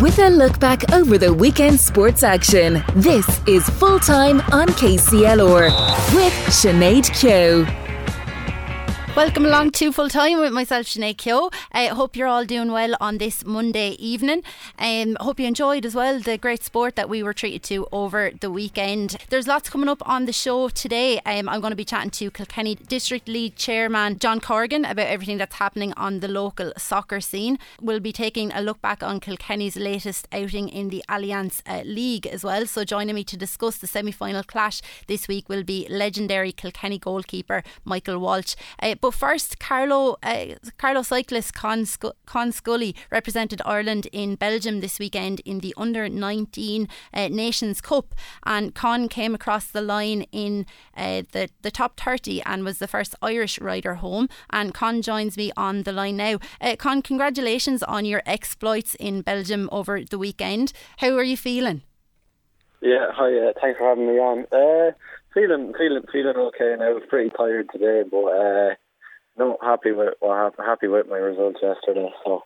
With a look back over the weekend sports action, this is Full Time on KCLR with Sinead Keogh. Welcome along to Full Time with myself, Sinead Keogh. I uh, hope you're all doing well on this Monday evening. Um, hope you enjoyed as well the great sport that we were treated to over the weekend. There's lots coming up on the show today. Um, I'm going to be chatting to Kilkenny District League Chairman John Corrigan about everything that's happening on the local soccer scene. We'll be taking a look back on Kilkenny's latest outing in the Allianz uh, League as well. So joining me to discuss the semi-final clash this week will be legendary Kilkenny goalkeeper Michael Walsh. Uh, but first, Carlo uh, Carlow cyclist Con, Con Scully represented Ireland in Belgium this weekend in the Under 19 uh, Nations Cup. And Con came across the line in uh, the, the top 30 and was the first Irish rider home. And Con joins me on the line now. Uh, Con, congratulations on your exploits in Belgium over the weekend. How are you feeling? Yeah, hi. Uh, thanks for having me on. Uh, feeling, feeling, feeling okay. Now, I was pretty tired today, but uh, no, happy with well, happy with my results yesterday. So.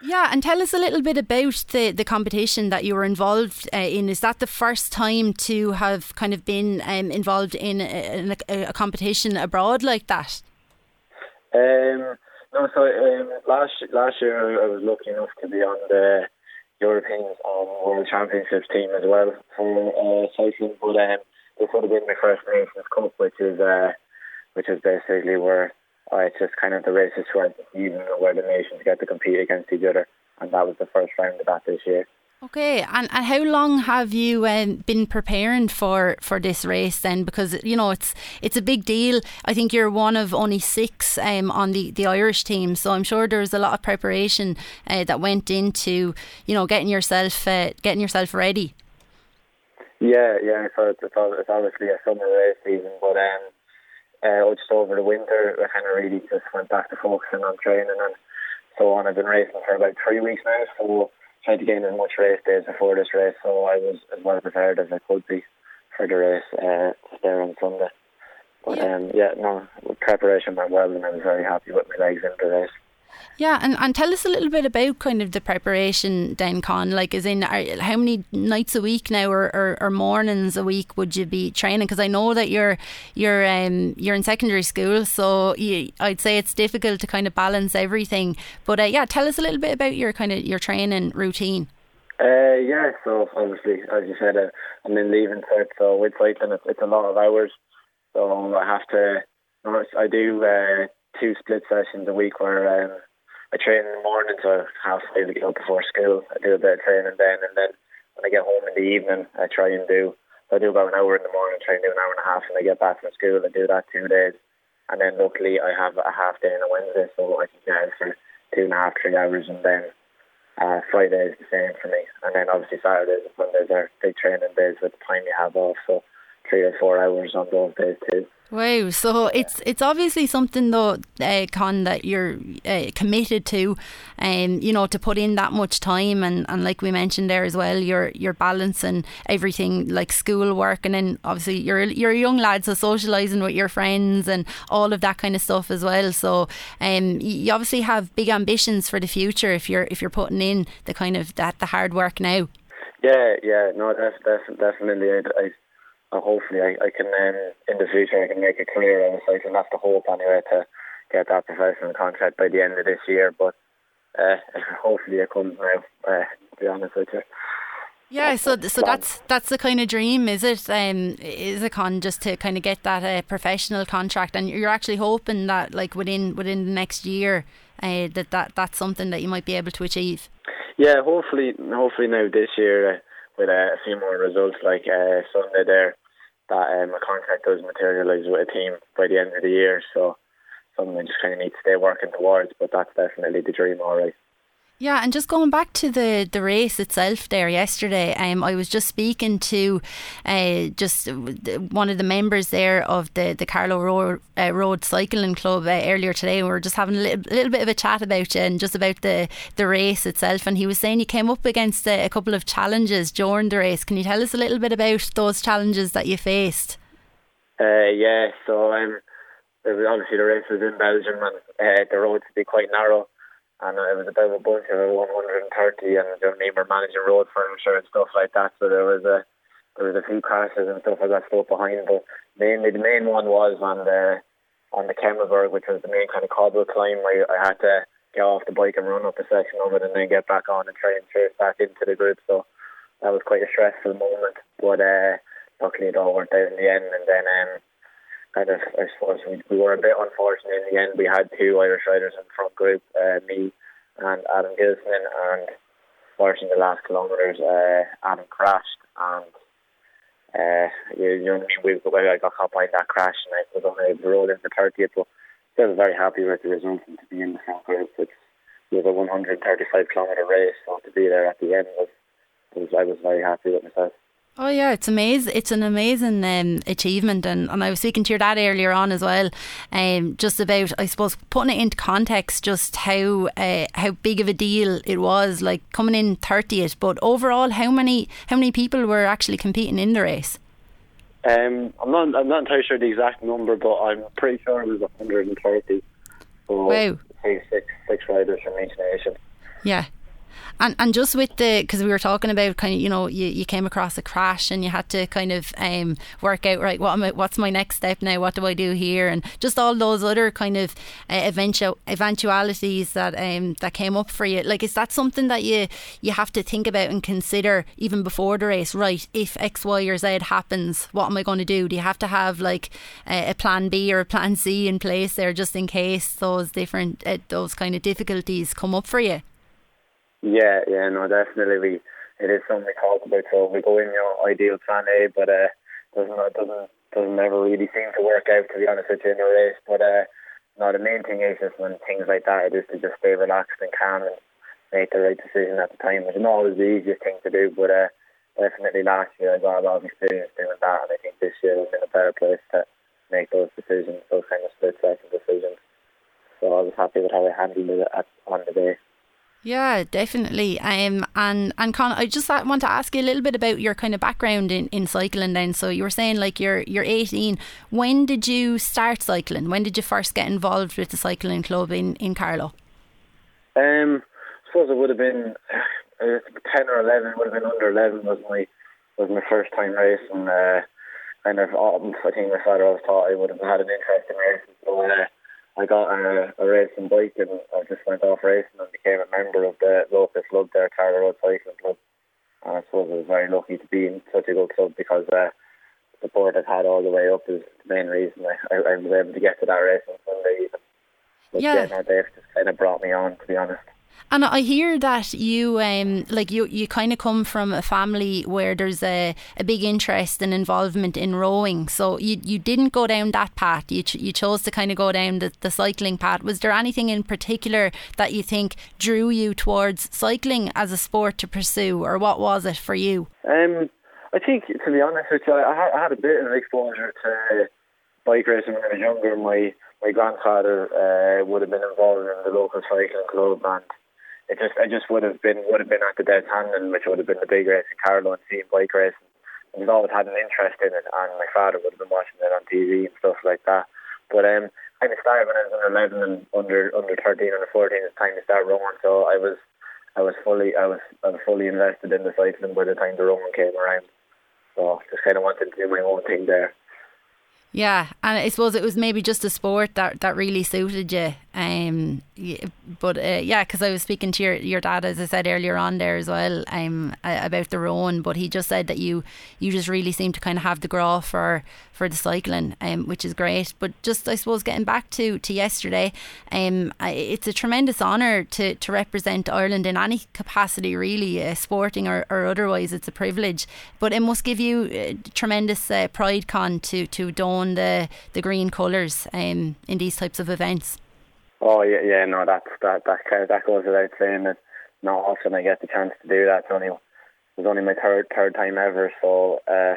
Yeah, and tell us a little bit about the, the competition that you were involved uh, in. Is that the first time to have kind of been um, involved in, a, in a, a, competition abroad like that? Um, no, so um, last last year I was lucky enough to be on the European um, World Championships team as well for uh, cycling, but um, this would have been my first Nations Cup, which is uh, which is basically where uh, it's just kind of the races the season where the nations get to compete against each other, and that was the first round of that this year. Okay, and, and how long have you um, been preparing for, for this race then? Because you know it's it's a big deal. I think you're one of only six um, on the, the Irish team, so I'm sure there's a lot of preparation uh, that went into you know getting yourself uh, getting yourself ready. Yeah, yeah. So it's, it's obviously a summer race season, but um, uh, just over the winter, I kind of really just went back to focusing on training and so on. I've been racing for about three weeks now, so tried to gain as much race days before this race, so I was as well prepared as I could be for the race uh, there on Sunday. But yeah. um, yeah, no, preparation went well, and I was very happy with my legs in the race. Yeah, and, and tell us a little bit about kind of the preparation then, Con. Like, as in, are, how many nights a week now, or, or, or mornings a week would you be training? Because I know that you're you're um you're in secondary school, so you, I'd say it's difficult to kind of balance everything. But uh, yeah, tell us a little bit about your kind of your training routine. Uh, yeah, so obviously, as you said, uh, I'm in leaving cert, so with cycling, it's, it's a lot of hours. So I have to, I do uh, two split sessions a week where um, I train in the morning, so half day to up before school. I do a bit of training then, and then when I get home in the evening, I try and do. I do about an hour in the morning, try and do an hour and a half, and I get back from school. I do that two days, and then luckily I have a half day on a Wednesday, so I can get out for two and a half, three hours, and then uh, Friday is the same for me, and then obviously Saturdays and Sundays are big training days with the time you have off, so three or four hours on those days too. Wow! So it's it's obviously something though, uh, Con, that you're uh, committed to, and um, you know to put in that much time and, and like we mentioned there as well, you're you're balancing everything like school work and then obviously you're you're a young lad, so socialising with your friends and all of that kind of stuff as well. So um, you obviously have big ambitions for the future if you're if you're putting in the kind of that the hard work now. Yeah, yeah, no, that's, that's definitely. I, I uh, hopefully I, I can um, in the future I can make a career out of cycling. That's the hope anyway to get that professional contract by the end of this year. But uh, hopefully it comes now. Uh, to be honest with you. Yeah, so so that's that's the kind of dream, is it? Um, is it con just to kind of get that uh, professional contract, and you're actually hoping that like within within the next year, uh, that that that's something that you might be able to achieve. Yeah, hopefully, hopefully now this year. With uh, a few more results like uh, Sunday there that um, a contract does materialise with a team by the end of the year. So something I just kind of need to stay working towards, but that's definitely the dream, all right. Yeah, and just going back to the, the race itself there yesterday, um, I was just speaking to uh, just one of the members there of the, the Carlow Road, uh, Road Cycling Club uh, earlier today. We were just having a little, little, bit of a chat about and just about the, the race itself. And he was saying you came up against a, a couple of challenges during the race. Can you tell us a little bit about those challenges that you faced? Uh, yeah, so um, obviously the race was in Belgium and uh, the roads to be quite narrow and it was about a bunch of 130, and we were managing road furniture and stuff like that. So there was a there was a few crashes and stuff like that stuff behind, but mainly the main one was on the on the Kemmelberg, which was the main kind of cobble climb where I had to get off the bike and run up a section of it and then get back on and try and chase back into the group. So that was quite a stressful moment, but uh, luckily it all worked out in the end. And then um, kind of, I suppose we, we were a bit unfortunate in the end. We had two Irish riders in the front group, uh, me and Adam Gilsman, and fortunately the last kilometres, uh, Adam crashed and uh, you, you know what I mean? We, I got caught behind that crash and I was only able to roll into 30th, but still very happy with the result and to be in the front group. It's, it was a 135 kilometre race, so to be there at the end was, was I was very happy with myself. Oh yeah, it's amazing. It's an amazing um, achievement, and, and I was speaking to your dad earlier on as well, um, just about I suppose putting it into context, just how uh, how big of a deal it was, like coming in thirtieth. But overall, how many how many people were actually competing in the race? Um, I'm not I'm not entirely sure the exact number, but I'm pretty sure it was 130. So wow. Six, six riders from each nation. Yeah, and and just with the because we were talking about kind of you know you, you came across a crash and you had to kind of um, work out right what am I, what's my next step now? What do I do here? And just all those other kind of uh, eventual eventualities that um, that came up for you. Like is that something that you you have to think about and consider even before the race? Right if X Y or Z happens what am I going to do? Do you have to have like a, a plan B or a plan C in place there just in case those different uh, those kind of difficulties come up for you yeah, yeah, no, definitely. We it is something we talk about. So we go in, you know, ideal plan A, but uh, doesn't doesn't doesn't never really seem to work out. To be honest with you, in a race. But uh, no, the main thing is just when things like that, it is to just stay relaxed and calm and make the right decision at the time, which is not always the easiest thing to do. But uh, definitely last year I got a lot of experience doing that, and I think this year I'm in a better place to make those decisions, those kind of split second decisions. So I was happy with how I handled it at, on the day. Yeah, definitely. Um, and and Con, I just want to ask you a little bit about your kind of background in, in cycling. Then, so you were saying like you're you're 18. When did you start cycling? When did you first get involved with the cycling club in in Carlow? Um, I suppose it would have been uh, 10 or 11. Would have been under 11 was my was my first time racing. Uh, kind of, I think my father always thought I would have had an interest in racing. So. Uh, I got a, a racing bike and I just went off racing and became a member of the local club there, Carlow Road Cycling Club. And I suppose I was very lucky to be in such a good club because uh, the support I've had all the way up is the main reason I, I, I was able to get to that race on Sunday even. But yeah, yeah no, they've just kind of brought me on, to be honest. And I hear that you um like you you kind of come from a family where there's a, a big interest and involvement in rowing. So you you didn't go down that path. You ch- you chose to kind of go down the, the cycling path. Was there anything in particular that you think drew you towards cycling as a sport to pursue, or what was it for you? Um, I think to be honest with you, I I had a bit of exposure to bike racing when I was younger. My my grandfather uh, would have been involved in the local cycling club and it just I just would have been would have been at the Dead Handon, which would have been the big race in Carlow and seeing bike racing. We've always had an interest in it, and my father would have been watching it on TV and stuff like that. But um, kind of started when I was under 11 and under under 13 and 14. It's time to start rowing, so I was I was fully I was I was fully invested in the cycling by the time the rowing came around. So just kind of wanted to do my own thing there. Yeah, and I suppose it was maybe just a sport that, that really suited you. Um, but uh, yeah, because I was speaking to your, your dad, as I said earlier on there as well, um, about the rowing. But he just said that you you just really seem to kind of have the graw for for the cycling, um, which is great. But just I suppose getting back to to yesterday, um, it's a tremendous honour to to represent Ireland in any capacity, really, uh, sporting or, or otherwise. It's a privilege, but it must give you uh, tremendous uh, pride, con to to don the the green colours um, in these types of events. Oh yeah, yeah, no, that's that that that goes without saying. That not often I get the chance to do that. It's only it was only my third third time ever, so uh,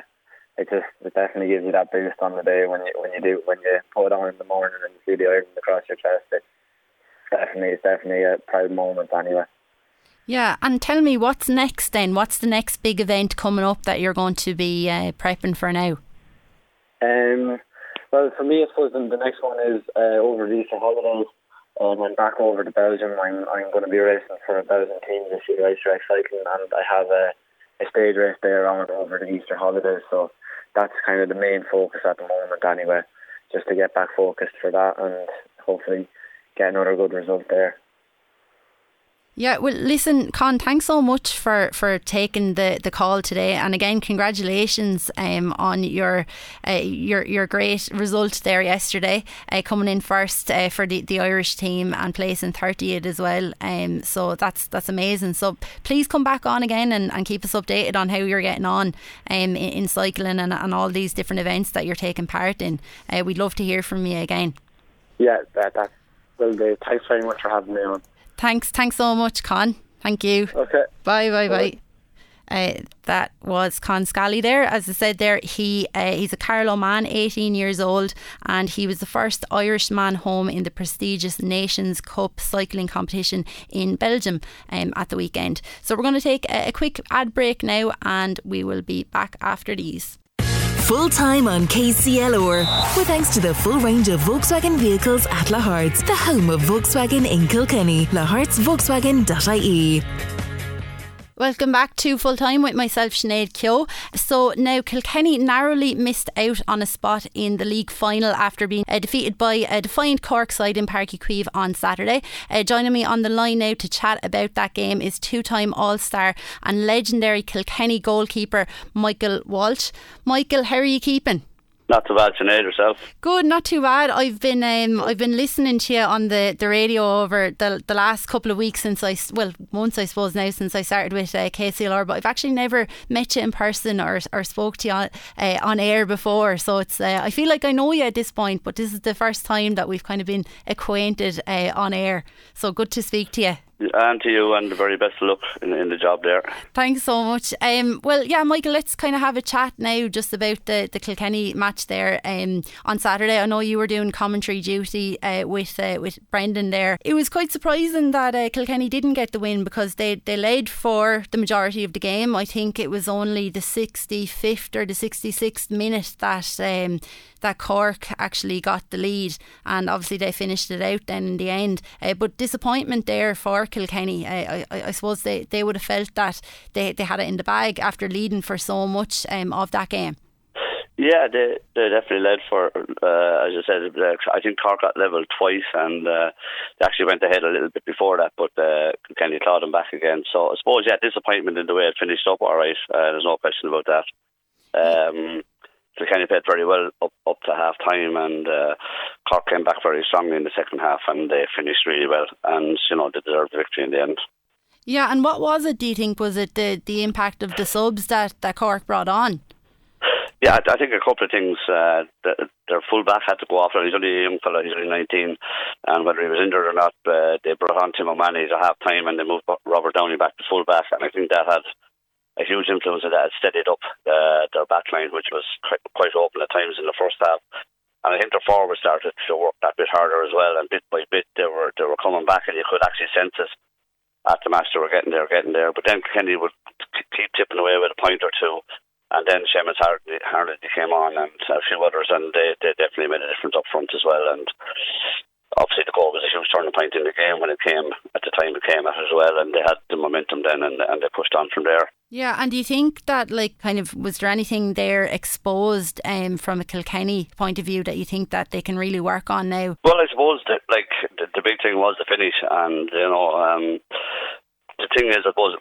it just it definitely gives you that boost on the day when you when you do when you put it on in the morning and you see the Ireland across your chest. It's definitely it's definitely a proud moment anyway. Yeah, and tell me what's next then? What's the next big event coming up that you're going to be uh, prepping for now? Um, well, for me, I suppose the next one is uh, over the Easter holidays. um, I'm back over to Belgium. I'm I'm going to be racing for a Belgian team this year, racetrack cycling, and I have a, a stage race there on over the Easter holidays. So that's kind of the main focus at the moment, anyway, just to get back focused for that and hopefully get another good result there. Yeah, well, listen, Con, thanks so much for, for taking the, the call today, and again, congratulations um, on your uh, your your great result there yesterday, uh, coming in first uh, for the, the Irish team and placing 30th as well. Um, so that's that's amazing. So please come back on again and, and keep us updated on how you're getting on um, in, in cycling and, and all these different events that you're taking part in. Uh, we'd love to hear from you again. Yeah, that that will do. Thanks very much for having me on. Thanks, thanks so much, Con. Thank you. Okay. Bye, bye, bye. Uh, that was Con Scally there. As I said there, he uh, he's a Carlow man, 18 years old, and he was the first Irish man home in the prestigious Nations Cup cycling competition in Belgium um, at the weekend. So we're going to take a, a quick ad break now, and we will be back after these full time on KCLR. With thanks to the full range of Volkswagen vehicles at Lahart's, the home of Volkswagen in Kilkenny. lahartsvolkswagen.ie. Welcome back to Full Time with myself, Sinead Keogh. So now Kilkenny narrowly missed out on a spot in the league final after being uh, defeated by a defiant Cork side in Páirc Uí on Saturday. Uh, joining me on the line now to chat about that game is two-time All-Star and legendary Kilkenny goalkeeper Michael Walsh. Michael, how are you keeping? Not too bad, Sinead, yourself. Good, not too bad. I've been um, I've been listening to you on the, the radio over the the last couple of weeks since I well months I suppose now since I started with uh, KCLR, but I've actually never met you in person or or spoke to you on, uh, on air before. So it's uh, I feel like I know you at this point, but this is the first time that we've kind of been acquainted uh, on air. So good to speak to you and to you, and the very best of luck in, in the job there. Thanks so much. Um, well, yeah, Michael, let's kind of have a chat now just about the, the Kilkenny match there um, on Saturday. I know you were doing commentary duty uh, with uh, with Brendan there. It was quite surprising that uh, Kilkenny didn't get the win because they, they led for the majority of the game. I think it was only the 65th or the 66th minute that um, that Cork actually got the lead, and obviously they finished it out then in the end. Uh, but disappointment there for Kilkenny. Uh, I, I, suppose they, they would have felt that they, they had it in the bag after leading for so much um, of that game. Yeah, they they definitely led for. Uh, as I said, I think Cork got level twice, and uh, they actually went ahead a little bit before that, but uh, Kenny clawed them back again. So I suppose yeah, disappointment in the way it finished up. All right, uh, there's no question about that. Um, Kilkenny played very well up, up to half time, and uh, Cork came back very strongly in the second half, and they finished really well, and you know they deserved the victory in the end. Yeah, and what was it? Do you think was it the the impact of the subs that that Cork brought on? Yeah, I, think a couple of things. Uh, the, their full back had to go off. He's only a young fellow. He's only 19, and whether he was injured or not, uh, they brought on Tim O'Mahony at half time, and they moved Robert Downey back to full back, and I think that had a huge influence of that. It steadied up uh, their back line, which was quite, open at times in the first half. And I think their forward started to work that bit harder as well. And bit by bit, they were they were coming back, and you could actually sense it at the match. They were getting there, getting there. But then Kenny would keep tipping away with a point or two. And then Seamus Harnedy came on and a few others, and they, they definitely made a difference up front as well. And obviously the goal position was a huge turning point in the game when it came at the time it came at as well, and they had the momentum then, and, and they pushed on from there. Yeah, and do you think that, like, kind of, was there anything there exposed um, from a Kilkenny point of view that you think that they can really work on now? Well, I suppose that, like, the, the big thing was the finish, and you know, um, the thing is, I suppose,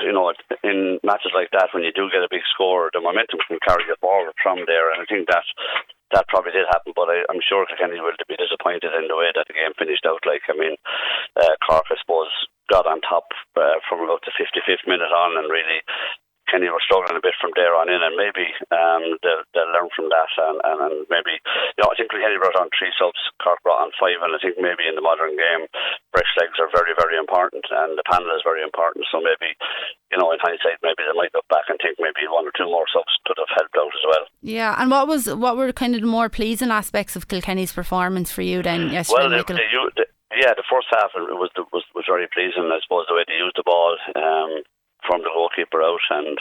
you know, in matches like that, when you do get a big score, the momentum can carry you forward from there, and I think that that probably did happen, but I, am sure Kilkenny will be disappointed in the way that the game finished out. Like, I mean, uh, Cork, I suppose, got on top uh, from about the 55th minute on and really Kenny were struggling a bit from there on in, and maybe um, they'll, they'll learn from that. And, and, and maybe, you know, I think Kenny brought on three subs, Cork brought on five, and I think maybe in the modern game, fresh legs are very, very important, and the panel is very important. So maybe, you know, in hindsight, maybe they might look back and think maybe one or two more subs could have helped out as well. Yeah, and what was what were kind of the more pleasing aspects of Kilkenny's performance for you then yesterday? Well, the, the, the, yeah, the first half was was was very pleasing. I suppose the way they used the ball. Um, from the goalkeeper out, and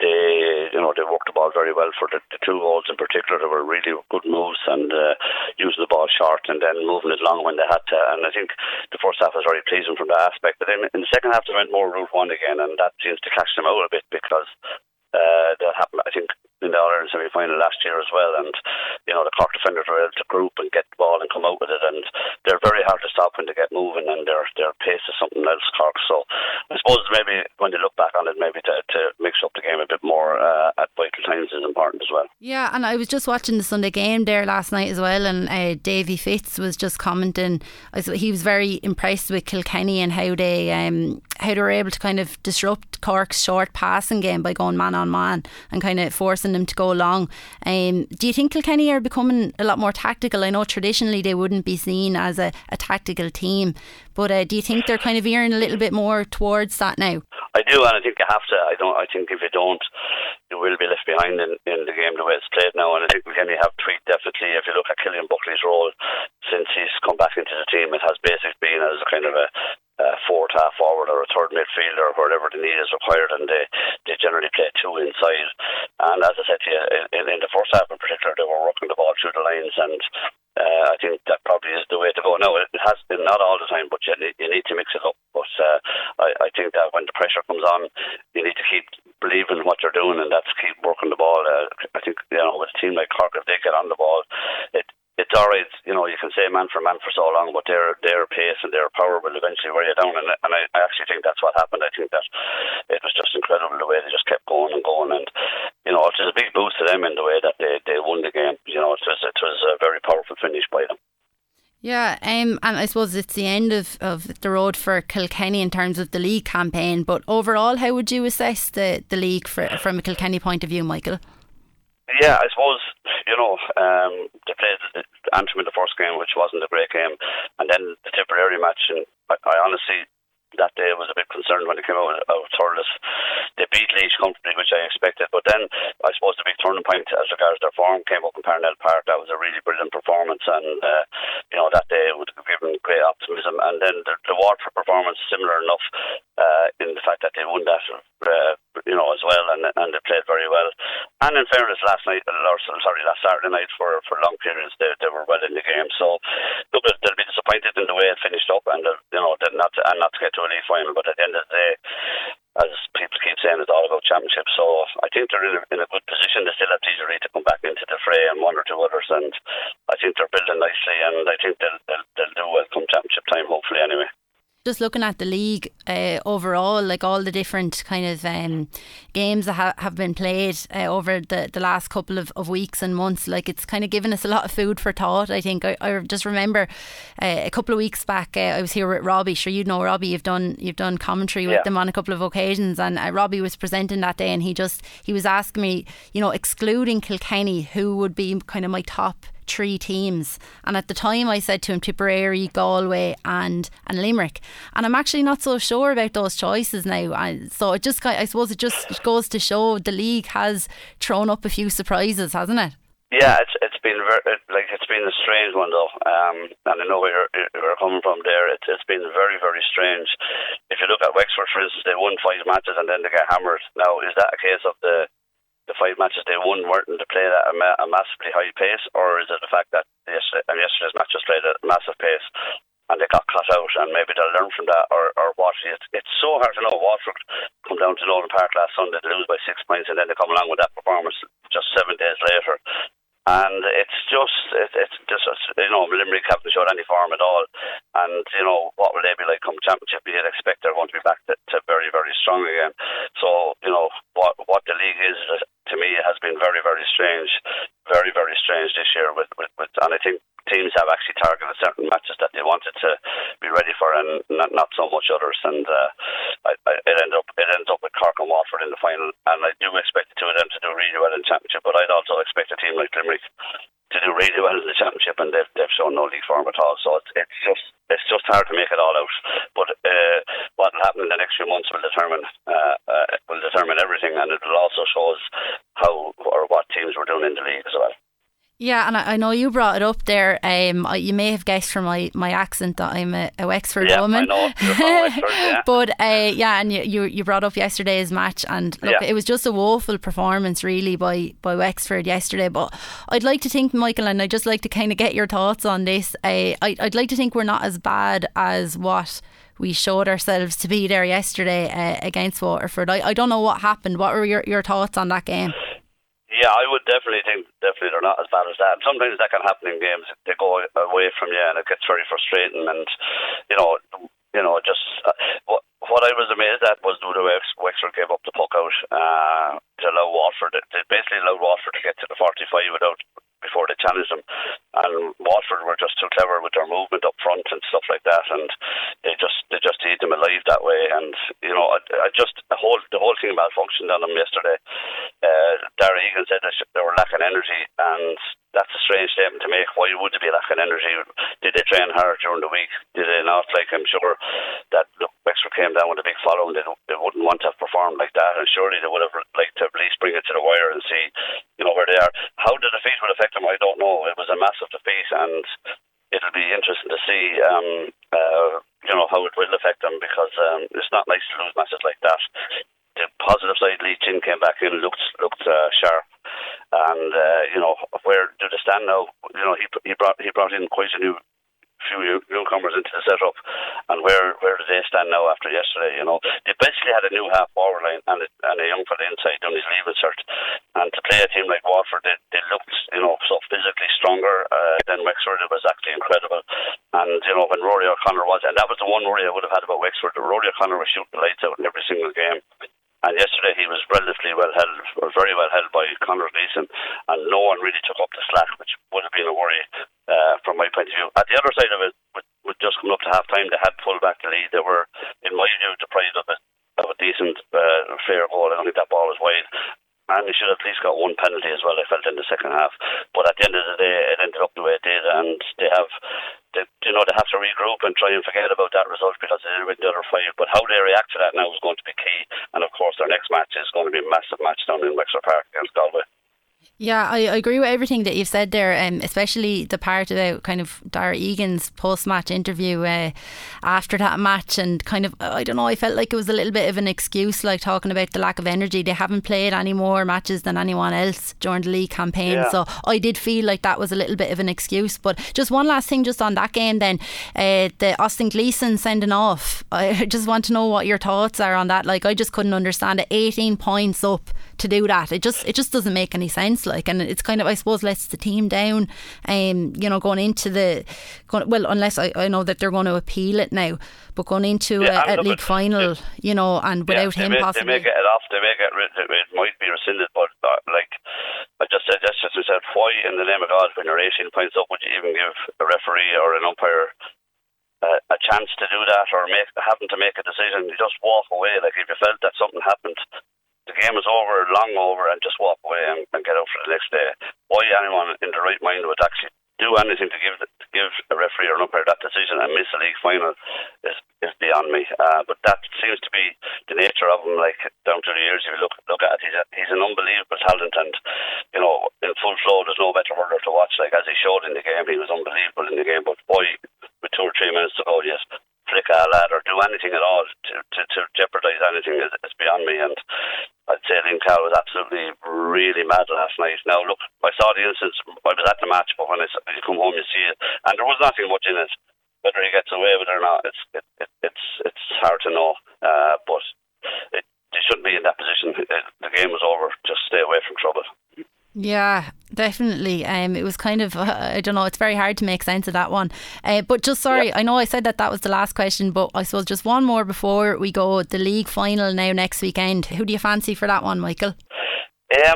they you know they worked the ball very well for the, the two goals in particular. They were really good moves and uh, using the ball short and then moving it long when they had to. And I think the first half was very pleasing from that aspect. But then in the second half they went more route one again, and that seems to catch them out a bit because uh, that happened. I think in the All Ireland semi final last year as well. And you know the Cork defenders were able to group and get the ball and come out with it, and they're very hard to stop when they get moving, and their their pace is something else. Cork. So I suppose maybe when you look back on it, maybe to, to mix up the game a bit more uh, at vital times is important as well. Yeah, and I was just watching the Sunday game there last night as well, and uh, Davy Fitz was just commenting. He was very impressed with Kilkenny and how they um, how they were able to kind of disrupt Cork's short passing game by going man on man and kind of forcing them to go long. Um, do you think Kilkenny are becoming a lot more tactical? I know traditionally they wouldn't be seen as a, a tactical team, but uh, do you think they're kind of veering a little bit more towards that now? I do, and I think you have to. I don't. I think if you don't, you will be left behind in, in the game the way it's played now. And I think Kilkenny have tweaked definitely. If you look at Cillian Buckley's role since he's come back into the team, it has basically been as kind of a uh, fourth half forward or a third midfielder or whatever the need is required, and they, they generally play two inside. And as I said to you, in, in the first half in particular, they were working the ball through the lines, and uh, I think that probably is the way to go. Now, it has been not all the time, but you you need to mix it up. But uh, I, I think that when the pressure comes on, you need to keep believing what you're doing, and that's keep working the ball. Uh, I think you know with a team like Cork, if they get on the ball, it it's all right. You know, you can say man for man for so long, but their their pace and their power will eventually wear you down. And, and I, I actually think that's what happened. I think that it was just incredible the way they just kept going and going. And you know, it was a big boost to them in the way that they, they won the game. You know, it was it was a very powerful finish by them. Yeah, um, and I suppose it's the end of, of the road for Kilkenny in terms of the league campaign. But overall, how would you assess the, the league for, from a Kilkenny point of view, Michael? Yeah, I suppose you know um, they played Antrim in the first game, which wasn't a great game, and then the Tipperary match. And I, I honestly that day was a bit concerned when they came out of Thurles. They beat Laois comfortably, which I expected. But then I suppose the big turning point as regards their form came up in Parnell Park. That was a really brilliant performance, and uh, you know that day would have given great optimism. And then the, the Waterford performance similar enough uh, in the fact that they won that uh, you know, as well, and and they played very well. And in fairness, last night, or sorry, last Saturday night for for long periods, they they were well in the game. So they'll be disappointed in the way it finished up, and uh, you know, not to, and not to get to a league final. But at the end of the day, as people keep saying, it's all about championship. So I think they're in a, in a good position. They still have TJ Reid to come back into the fray and one or two others, and I think they're building nicely, and I think they'll they'll, they'll do well come championship time, hopefully anyway just looking at the league uh, overall, like all the different kind of um, games that ha- have been played uh, over the, the last couple of, of weeks and months, like it's kind of given us a lot of food for thought. I think I, I just remember uh, a couple of weeks back, uh, I was here with Robbie. Sure, you know Robbie. You've done you've done commentary with yeah. them on a couple of occasions, and uh, Robbie was presenting that day, and he just he was asking me, you know, excluding Kilkenny, who would be kind of my top three teams. And at the time, I said to him Tipperary, Galway, and and Limerick. And I'm actually not so sure about those choices now. So it just, I suppose, it just goes to show the league has thrown up a few surprises, hasn't it? Yeah, it's it's been very, like it's been a strange one though, um, and I know where you're, you're coming from there. It, it's been very very strange. If you look at Wexford, for instance, they won five matches and then they get hammered. Now, is that a case of the the five matches they won weren't to play at a, ma- a massively high pace, or is it the fact that yesterday, and yesterday's match was played at a massive pace and they got cut out, and maybe they'll learn from that, or, or what? It's, it's so hard to know. Waterford come down to Nowlan Park last Sunday to lose by six points, and then they come along with that performance just seven days later. And it's just, it, it's just, you know, Limerick haven't showed any form at all. And, you know, what will they be like come championship? You'd expect they're going to be back to, to very, very strong again. So, you know, what what the league is, uh, to me, has been very, very strange. Very, very strange this year. With, with, with And I think teams have actually targeted certain matches that they wanted to be ready for and not, not so much others. And uh, I, I, it ended up it ends up with Cork and Waterford in the final. And I do expect the two of them to do really well in the championship. But I'd also expect a team like Limerick to do really well in the championship, and they've, they've shown no league form at all. So it's, it's just it's just hard to make it all out. But uh, what will happen in the next few months will determine uh, uh, will determine everything, and it will also show us how or what teams we're doing in the league as well. Yeah, and I, I, know you brought it up there. Um, you may have guessed from my, my accent that I'm a, a Wexford yeah, woman. Wexford, yeah. but uh, yeah, and you, you, you brought up yesterday's match, and look, yeah. it was just a woeful performance, really, by by Wexford yesterday. But I'd like to think, Michael, and I'd just like to kind of get your thoughts on this. Uh, I, I'd like to think we're not as bad as what we showed ourselves to be there yesterday uh, against Waterford. I, I don't know what happened. What were your, your thoughts on that game? Yeah, I would definitely think definitely they're not as bad as that. Sometimes that can happen in games. They go away from you, and it gets very frustrating. And you know, you know, just uh, what what I was amazed at was the way Wexford gave up the puck out uh, to allow Waterford. They basically allowed Waterford to get to the 45 without before they challenged them. And Waterford were just too clever with their movement up front and stuff like that, and they just they just ate them alive that way. And you know, I, I just the whole the whole thing malfunctioned on them yesterday. Uh, Darragh Egan said they were lacking energy, and that's a strange statement to make. Why would they be lacking energy? Did they train hard during the week? Did they not? Like I'm sure that look, Wexford came down with a big following. They, they wouldn't want to have performed like that, and surely they would have liked to at least bring it to the wire and see, you know, where they are. How the defeat would affect them, I don't know. It was a massive defeat, and it'll be interesting to see, um, uh, you know, how it will affect them because um, it's not nice to lose matches like that. The positive side, Lee Chin came back in, looked looked uh, sharp, and uh, you know where do they stand now? You know, he he brought he brought in quite a new few newcomers into the setup, and where where do they stand now after yesterday? You know, they basically had a new half forward line and a, and a young fella inside doing his leaving cert, and to play a team like Waterford, they, they looked you know so physically stronger uh, than Wexford. It was actually incredible, and you know when Rory O'Connor was, and that was the one worry I would have had about Wexford. Rory O'Connor was shooting the lights out in every single game. And yesterday he was relatively well held, or very well held by Conor Gleeson, and no one really took up the slack, which would have been a worry uh, from my point of view. At the other side of it, with, with just coming up to half time, they had pulled back the lead. They were, in my view, deprived of a, of a decent, uh, fair goal. I don't think that ball was wide. And they should have at least got one penalty as well, I felt, in the second half. But at the end of the day, it ended up the way it did, and they have they, you know, they have to regroup and try and forget about that result because they didn't win the other five. But how they react to that now is going to be key. And of course, their next match is going to be a massive match down in Wexford Park against Galway. Yeah, I, I, agree with everything that you've said there, um, especially the part about kind of Darragh Egan's post match interview uh, after that match. And kind of, I don't know, I felt like it was a little bit of an excuse, like talking about the lack of energy. They haven't played any more matches than anyone else during the league campaign. Yeah. So I did feel like that was a little bit of an excuse. But just one last thing, just on that game, then, uh, the Austin Gleeson sending off. I just want to know what your thoughts are on that. Like, I just couldn't understand it. 18 points up to do that. It just, it just doesn't make any sense like, and it's kind of I suppose lets the team down. Um, you know, going into the going, well, unless I, I know that they're going to appeal it now, but going into yeah, a, a league final, you know, and without yeah, him may, possibly, they may get it off. They may get rid. It, it might be rescinded, but uh, like I just said, that's just said, why in the name of God, when you're 18 points up, would you even give a referee or an umpire? Uh, a chance to do that or make having to make a decision, you just walk away. Like if you felt that something happened the game is over, long over, and just walk away and, and get out for the next day. Why anyone in the right mind would actually do anything to give to give a referee or an umpire that decision and miss a league final is is beyond me. Uh, but that seems to be the nature of him. Like down through the years, if you look look at it, he's a, he's an unbelievable talent, and you know in full flow, there's no better hurler to watch. Like as he showed in the game, he was unbelievable in the game. But boy, with two or three minutes to go, yes, flick a lad or do anything at all to to, to jeopardise anything is, is beyond me. And I'd say Liam Cahill was absolutely really mad last night. Now, look, I saw the instance, I was at the match, but when I, you come home, you see it, and there was nothing much in it. Whether he gets away with it or not, it's it, it, it's it's hard to know. Uh, but it, they shouldn't be in that position. It, the game was over. Just stay away from trouble. Yeah, definitely. Um, it was kind of uh, I don't know. It's very hard to make sense of that one. Uh, but just sorry, I know I said that that was the last question, but I suppose just one more before we go. The league final now next weekend. Who do you fancy for that one, Michael? Um,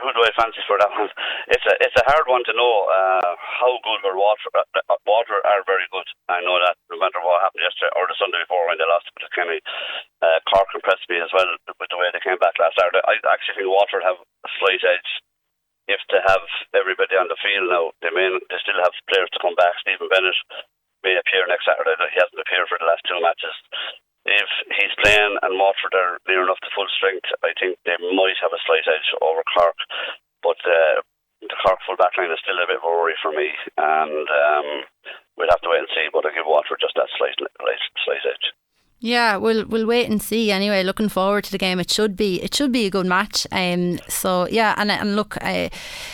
who do I fancy for that one? It's a it's a hard one to know. Uh, how good were Water? Uh, uh, Water are very good. I know that. No matter what happened yesterday or the Sunday before when they lost to Kenny, uh, Cork impressed me as well with the way they came back last Saturday. I actually think Water have a slight edge. If to have everybody on the field now, they may they still have players to come back. Stephen Bennett may appear next Saturday. He hasn't appeared for the last two matches if he's playing and Waterford are near enough to full strength, I think they might have a slight edge over Cork. But uh, the Cork full back line is still a bit of a worry for me, and um, we'll have to wait and see. But I give Waterford just that slight, slight, slight edge. Yeah, we'll we'll wait and see. Anyway, looking forward to the game. It should be it should be a good match. Um, so yeah, and and look, uh,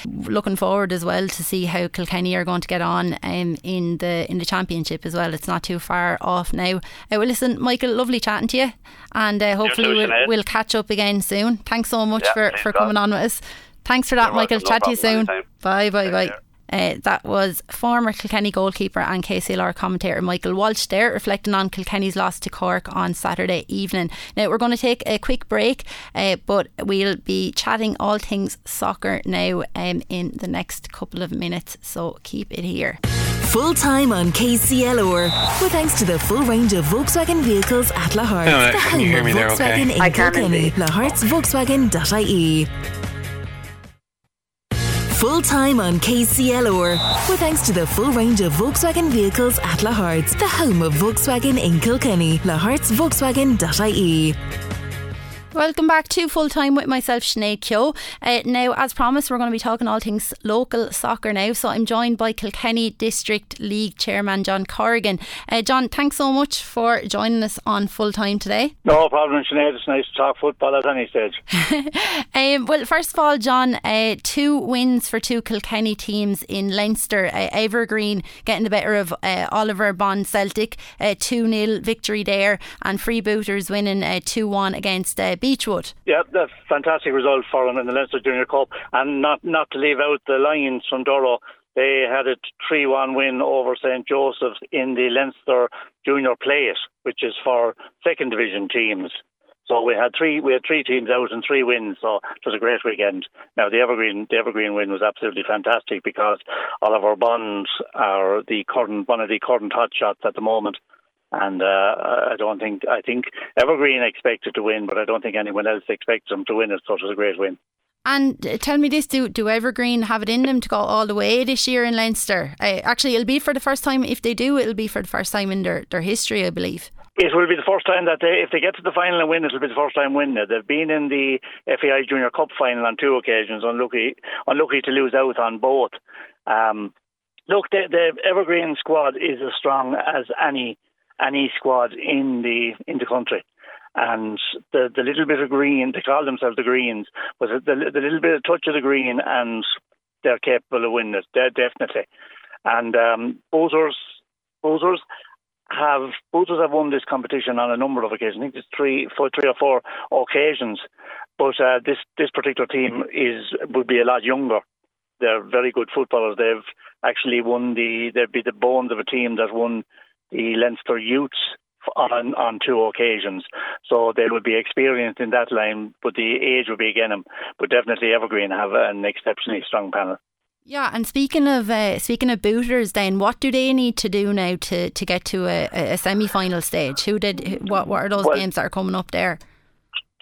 looking forward as well to see how Kilkenny are going to get on um, in the in the championship as well. It's not too far off now. Uh, well, listen, Michael, lovely chatting to you, and uh, hopefully we'll, we'll catch up again soon. Thanks so much yeah, for for coming on with us. Thanks for that, You're Michael. welcome. Chat No to you soon. Anytime. Bye, bye, Take bye. care. Uh, that was former Kilkenny goalkeeper and KCLR commentator Michael Walsh there, reflecting on Kilkenny's loss to Cork on Saturday evening. Now, we're going to take a quick break, uh, but we'll be chatting all things soccer now um, in the next couple of minutes, so keep it here. Full time on KCLR. With thanks to the full range of Volkswagen vehicles at Lahart's, No, no, the can home you hear of me there okay? Volkswagen in I can Kilkenny. indeed. lahartsvolkswagen.ie. Full time on KCLR. With thanks to the full range of Volkswagen vehicles at Lahart's, the home of Volkswagen in Kilkenny. lahartsvolkswagen.ie. Welcome back to Full Time with myself, Sinead Keogh. Uh, now, as promised, we're going to be talking all things local soccer now. So I'm joined by Kilkenny District League Chairman John Corrigan. Uh, John, thanks so much for joining us on Full Time today. No problem, Sinead. It's nice to talk football at any stage. Um, well, first of all, John, uh, two wins for two Kilkenny teams in Leinster. Uh, Evergreen getting the better of uh, Oliver Bond Celtic, uh, 2 0 victory there, and Freebooters winning uh, 2 1 against uh, Beechwood. Yeah, that's fantastic result for them in the Leinster Junior Cup. And not not to leave out the Lions from Doro. They had a 3 1 win over St. Joseph's in the Leinster Junior Plate, which is for second division teams. So we had three we had three teams out and three wins, so it was a great weekend. Now the Evergreen the Evergreen win was absolutely fantastic because Oliver Bond are the current one of the current hot shots at the moment. And uh, I don't think I think Evergreen expected to win, but I don't think anyone else expected them to win it. So it was a great win. And uh, tell me this: Do do Evergreen have it in them to go all the way this year in Leinster? Uh, actually, it'll be for the first time. If they do, it'll be for the first time in their, their history, I believe. It will be the first time that they, if they get to the final and win, it will be the first time win. They've been in the FAI Junior Cup final on two occasions, unlucky, unlucky to lose out on both. Um, look, the, the Evergreen squad is as strong as any any squad in the in the country. And the the little bit of green, they call themselves the Greens, was the, the little bit of touch of the green, and they're capable of winning it. They're definitely. And um, Bozers, Bozers have Bozers have won this competition on a number of occasions. I think it's three, four, three or four occasions. But uh, this this particular team is would be a lot younger. They're very good footballers. They've actually won the they'd be the bones of a team that won the Leinster Youths on on two occasions. So they would be experienced in that line, but the age would be again them. But definitely Evergreen have an exceptionally strong panel. Yeah, and speaking of uh, speaking of booters, then what do they need to do now to, to get to a, a semi final stage? Who did what? What are those Well- games that are coming up there?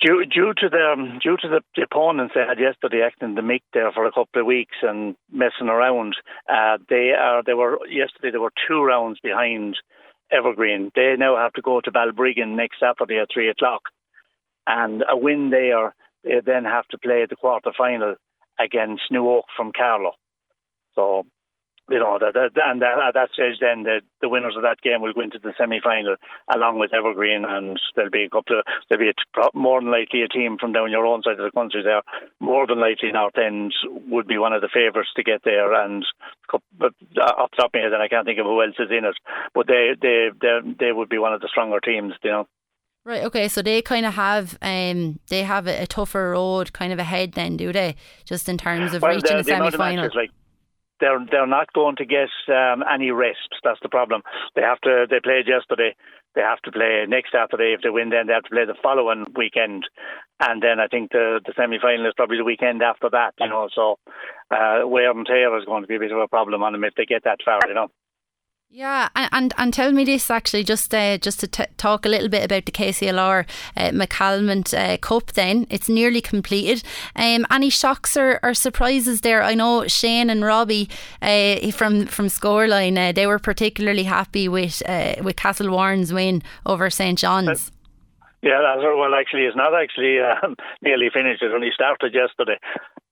Due, due to the due to the, the opponents they had yesterday acting the mick there for a couple of weeks and messing around, uh, they are they were yesterday they were two rounds behind Evergreen. They now have to go to Balbriggan next Saturday at three o'clock, and a win there, they then have to play the quarter final against New Oak from Carlow. So. You know, that, that, and that, at that stage, then the, the winners of that game will go into the semi final along with Evergreen, and there'll be a couple of, there'll be a, more than likely a team from down your own side of the country there. More than likely, North End would be one of the favourites to get there, and but uh, off the top of my head, and I can't think of who else is in it, but they they they they would be one of the stronger teams, you know. Right. Okay. So they kind of have um they have a, a tougher road kind of ahead then, do they? Just in terms of Well, reaching the, the the semi final. like they're they're not going to get um, any rest. That's the problem. They have to. They played yesterday. They have to play next Saturday. If they win, then they have to play the following weekend, and then I think the the semi final is probably the weekend after that. You know, so uh, wear and tear is going to be a bit of a problem on them if they get that far. You know. Yeah, and, and tell me this actually, just uh, just to t- talk a little bit about the KCLR uh, McCalmont uh, Cup. Then it's nearly completed. Um, any shocks or, or surprises there? I know Shane and Robbie uh, from from Scoreline, uh, they were particularly happy with uh, with Castlewarren's win over St John's. Yeah, that's, well, actually, it's not actually um, nearly finished. It only started yesterday.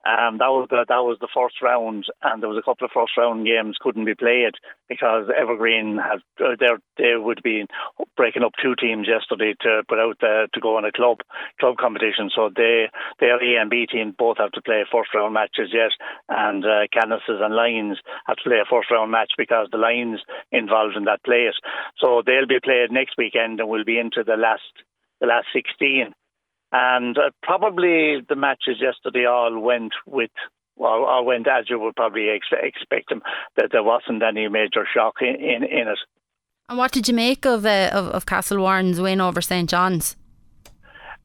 Um, that was the, that was the first round, and there was a couple of first round games couldn't be played because Evergreen had uh, they would be breaking up two teams yesterday to put out the, to go on a club club competition. So they their A and B team both have to play first round matches yet, and uh, and Lions have to play a first round match because the Lions involved in that place. So they'll be played next weekend and we'll be into the last the last sixteen. And uh, probably the matches yesterday all went with well, or went as you would probably ex- expect them, that there wasn't any major shock in, in, in it. And what did you make of uh, of, of Castlewarren's win over St John's?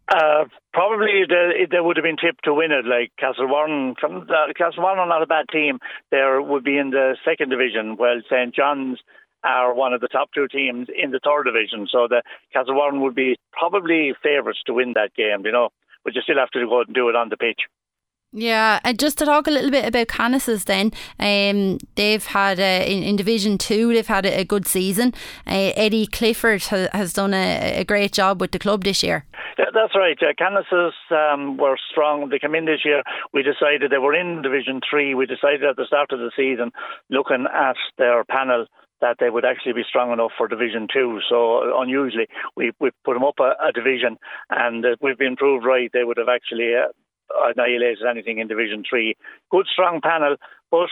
Uh, probably they, they would have been tipped to win it. Like Castlewarren, uh, Castlewarren are not a bad team. They would be in the second division, while St John's are one of the top two teams in the third division. So the Castlewarren would be probably favourites to win that game, you know, but you still have to go and do it on the pitch. Yeah, and just to talk a little bit about Canices then, um, they've had uh, in, in Division 2, they've had a, a good season. Uh, Eddie Clifford ha- has done a, a, great job with the club this year. That's right. Uh, Canices um, were strong. They came in this year. We decided they were in Division 3. We decided at the start of the season, looking at their panel, that they would actually be strong enough for Division Two. So unusually, we we put them up a, a division, and uh, we've been proved right. They would have actually uh, annihilated anything in Division Three. Good strong panel, but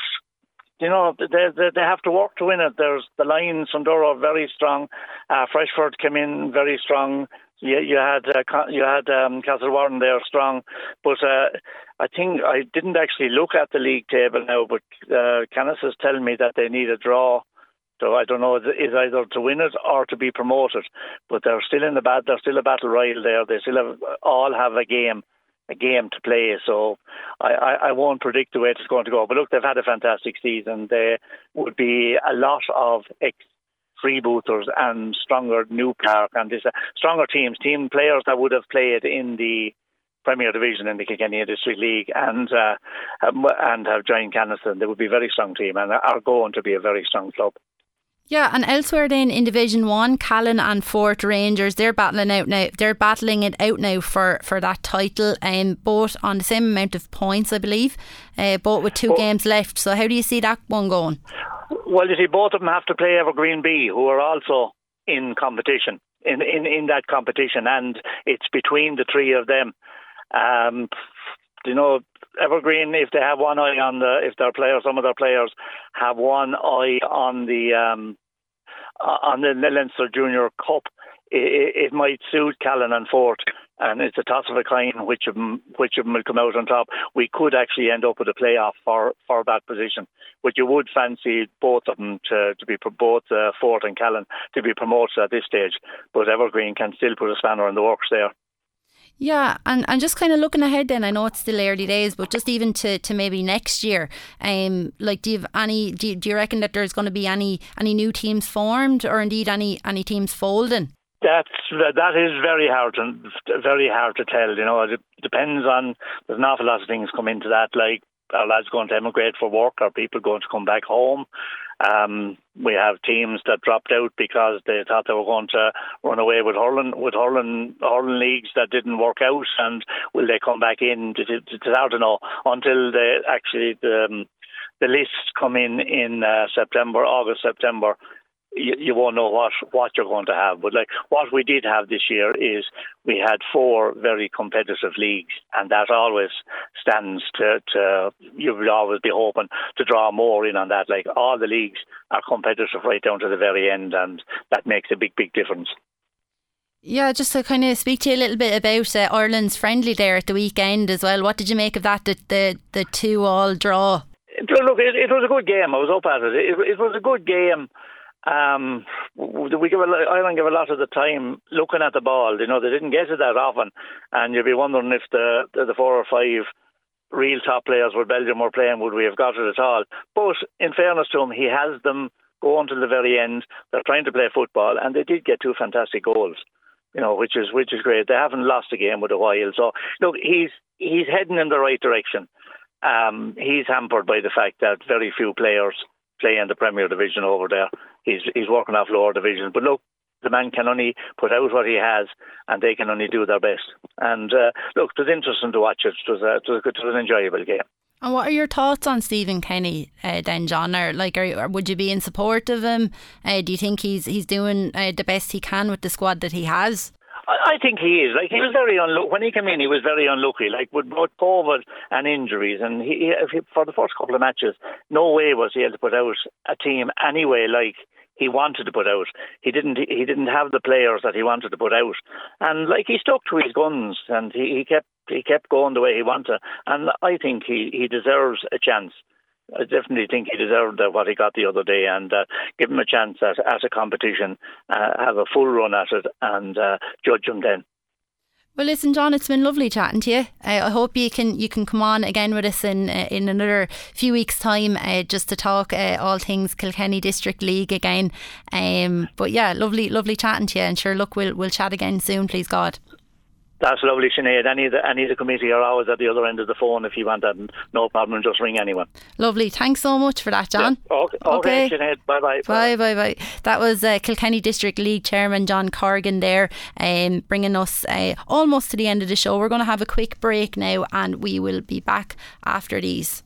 you know they, they they have to work to win it. There's the Lions from very strong. Uh, Freshford came in very strong. You, you had uh, you had um, Castlewarren there strong, but uh, I think I didn't actually look at the league table now. But uh, Canis is telling me that they need a draw so I don't know, is either to win it or to be promoted. But they're still in the bat. They're still a battle royal there. They still have all have a game, a game to play. So I, I, I won't predict the way it's going to go. But look, they've had a fantastic season. There would be a lot of ex freebooters and stronger new Park and this uh, stronger teams, team players that would have played in the Premier Division in the Kilkenny District League and uh, and have joined Canaston. They would be a very strong team and are going to be a very strong club. Yeah, and elsewhere then in Division One, Callan and Fort Rangers, they're battling out now. They're battling it out now for, for that title, and um, both on the same amount of points, I believe, uh, both with two games left. So how do you see that one going? Well, you see, both of them have to play Evergreen B, who are also in competition in in, in that competition, and it's between the three of them. Um, you know, Evergreen, if they have one eye on the, if their players, some of their players have one eye on the um, on the Leinster Junior Cup, it, it might suit Callan and Fort, and it's a toss of a coin which of them, which of them will come out on top. We could actually end up with a playoff for for that position, but you would fancy both of them to to be both uh, Fort and Callan to be promoted at this stage, but Evergreen can still put a spanner in the works there. Yeah, and, and just kind of looking ahead then, I know it's still early days, but just even to, to maybe next year, um, like do you have any do you, do you reckon that there's going to be any any new teams formed or indeed any any teams folding? That's that is very hard to very hard to tell. You know, it depends on there's an awful lot of things come into that, like are lads going to emigrate for work? Are people going to come back home? Um, we have teams that dropped out because they thought they were going to run away with hurling with hurling hurling leagues that didn't work out, and will they come back in? Hard to know until they actually the um, the lists come in in uh, September, August, September you, you won't know what what you're going to have. But like what we did have this year is we had four very competitive leagues, and that always stands to to you would always be hoping to draw more in on that. Like all the leagues are competitive right down to the very end, and that makes a big big difference. Yeah, just to kind of speak to you a little bit about uh, Ireland's friendly there at the weekend as well. What did you make of that? The the, the two all draw. Look, it, it was a good game. I was up at it. It, it was a good game. Um, we give a, Ireland give a lot of the time looking at the ball. You know, they didn't get it that often, and you'd be wondering if the the, four or five real top players where Belgium were playing would we have got it at all. But in fairness to him, he has them go on to the very end. They're trying to play football, and they did get two fantastic goals. You know, which is which is great. They haven't lost a game with a while, so look, he's he's heading in the right direction. Um, he's hampered by the fact that very few players play in the Premier Division over there. He's he's working off lower divisions. But look, the man can only put out what he has, and they can only do their best. And uh, look, it was interesting to watch it. It was, a, it was, an enjoyable game. And what are your thoughts on Stephen Kenny uh, then, John? Or like, are, would you be in support of him? Uh, do you think he's he's doing uh, the best he can with the squad that he has? I think he is. Like he was very unlucky when he came in. He was very unlucky, like with both COVID and injuries. And he, he, for the first couple of matches, no way was he able to put out a team anyway like he wanted to put out. He didn't. He didn't have the players that he wanted to put out, and like he stuck to his guns, and he, he kept he kept going the way he wanted. And I think he he deserves a chance. I definitely think he deserved what he got the other day, and uh, give him a chance at, at a competition, uh, have a full run at it, and uh, judge him then. Well, listen, John, it's been lovely chatting to you. I hope you can you can come on again with us in uh, in another few weeks' time, uh, just to talk uh, all things Kilkenny District League again. Um, but yeah, lovely, lovely chatting to you, and sure, look, we'll we'll chat again soon, please God. That's lovely, Sinead. Any of the any of the committee are always at the other end of the phone if you want that. No problem, just ring anyone. Lovely. Thanks so much for that, John. Yeah. Okay, okay, okay. Sinead. Bye bye. Bye bye bye. That was uh, Kilkenny District League Chairman John Corrigan there, um, bringing us uh, almost to the end of the show. We're going to have a quick break now, and we will be back after these.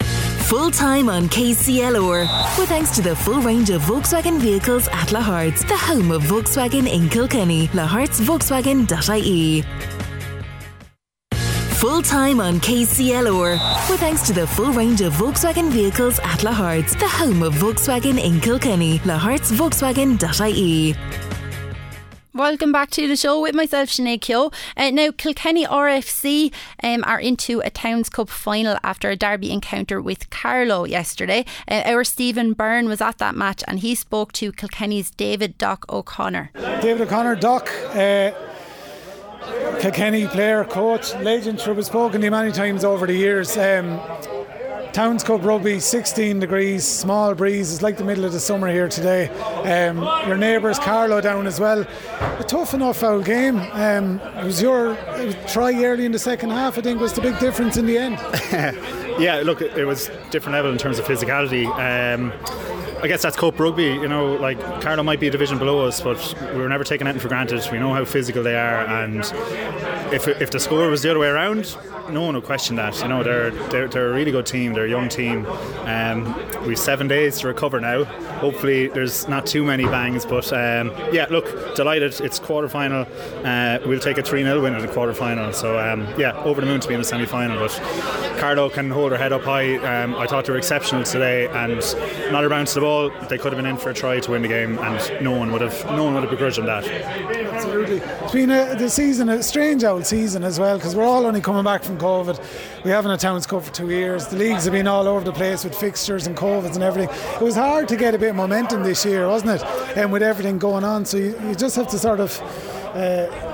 Full time on KCLR. With thanks to the full range of Volkswagen vehicles at Lahart's, the home of Volkswagen in Kilkenny. Lahartsvolkswagen.ie full time on KCLR. With thanks to the full range of Volkswagen vehicles at Lahart's, the home of Volkswagen in Kilkenny. Lahartsvolkswagen.ie. Welcome back to the show with myself, Sinead Keogh. Uh, now, Kilkenny RFC um, are into a Towns Cup final after a derby encounter with Carlow yesterday. Uh, our Stephen Byrne was at that match and he spoke to Kilkenny's David Doc O'Connor. David O'Connor, Doc. Uh, Kilkenny player, coach, legend, sure, we've spoken to you many times over the years. Um, Towns Cup rugby, 16 degrees, small breeze. It's like the middle of the summer here today. Um, your neighbours, Carlow, down as well. A tough enough foul game. Um, it was your try early in the second half, I think, was the big difference in the end. yeah, look, it was different level in terms of physicality. Um, I guess that's Cup rugby. You know, like Carlow might be a division below us, but we were never taking anything for granted. We know how physical they are, and if if the score was the other way around, no one would question that. You know, they're they're, they're a really good team. They're a young team. Um, we've seven days to recover now. Hopefully, there's not too many bangs, but um, yeah, look, delighted. It's quarter final. Uh, we'll take a three 0 win in the quarter final. So um, yeah, over the moon to be in the semi final. But Carlow can hold her head up high. Um, I thought they were exceptional today, and not a bounce the ball. They could have been in for a try to win the game, and no one would have no one would have begrudged them that. Absolutely, it's been a, the season a strange old season as well because we're all only coming back from COVID. We haven't had Towns Cup for two years. The leagues have been all over the place with fixtures and COVIDs and everything. It was hard to get a bit of momentum this year, wasn't it? And with everything going on, so you, you just have to sort of. Uh,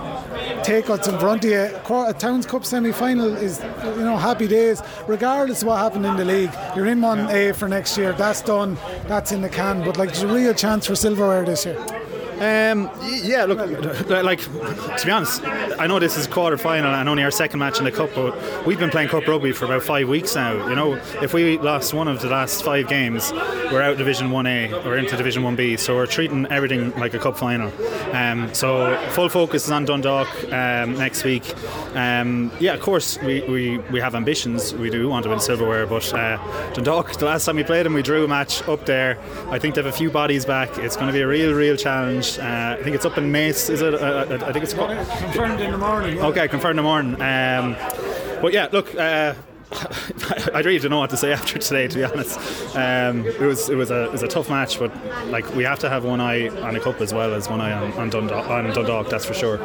take what's in front of you. A Towns Cup semi final is, you know, happy days, regardless of what happened in the league. You're in 1A for next year, that's done, that's in the can. But like, there's a real chance for silverware this year. Um, yeah, look, like to be honest, I know this is quarter final and only our second match in the cup, but we've been playing cup rugby for about five weeks now. You know, if we lost one of the last five games, we're out Division One A or into Division One B, so we're treating everything like a cup final. Um, so full focus is on Dundalk um, next week. Um, yeah, of course we, we, we have ambitions. We do want to win silverware, but uh, Dundalk, the last time we played them, we drew a match up there. I think they have a few bodies back. It's going to be a real, real challenge. Uh, I think it's up in Mace. Is it? Uh, uh I think it's confirmed in the morning. Yeah. Okay, confirmed in the morning. Um, but yeah, look. Uh, I really don't know what to say after today. To be honest, um, it was it was a it was a tough match, but like we have to have one eye on a cup as well as one eye on, on, Dundalk, on Dundalk. That's for sure.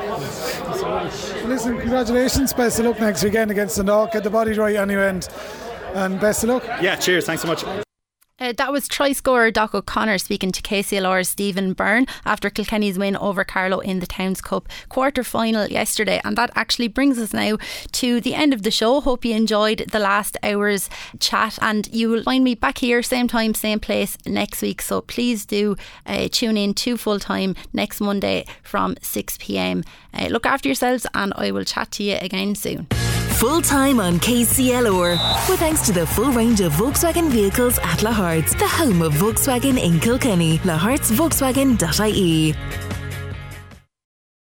Listen, congratulations! Best of luck next weekend against Dundalk. Get the body right anyway, and, and best of luck. Yeah, cheers! Thanks so much. Uh, that was try scorer Doc O'Connor speaking to KCLR's Stephen Byrne after Kilkenny's win over Carlow in the Towns Cup quarter final yesterday. And that actually brings us now to the end of the show. Hope you enjoyed the last hour's chat. And you will find me back here, same time, same place next week. So please do uh, tune in to full time next Monday from 6 pm. Uh, look after yourselves, and I will chat to you again soon full time on KCLR. With thanks to the full range of Volkswagen vehicles at Lahart's, the home of Volkswagen in Kilkenny. Lahartsvolkswagen.ie.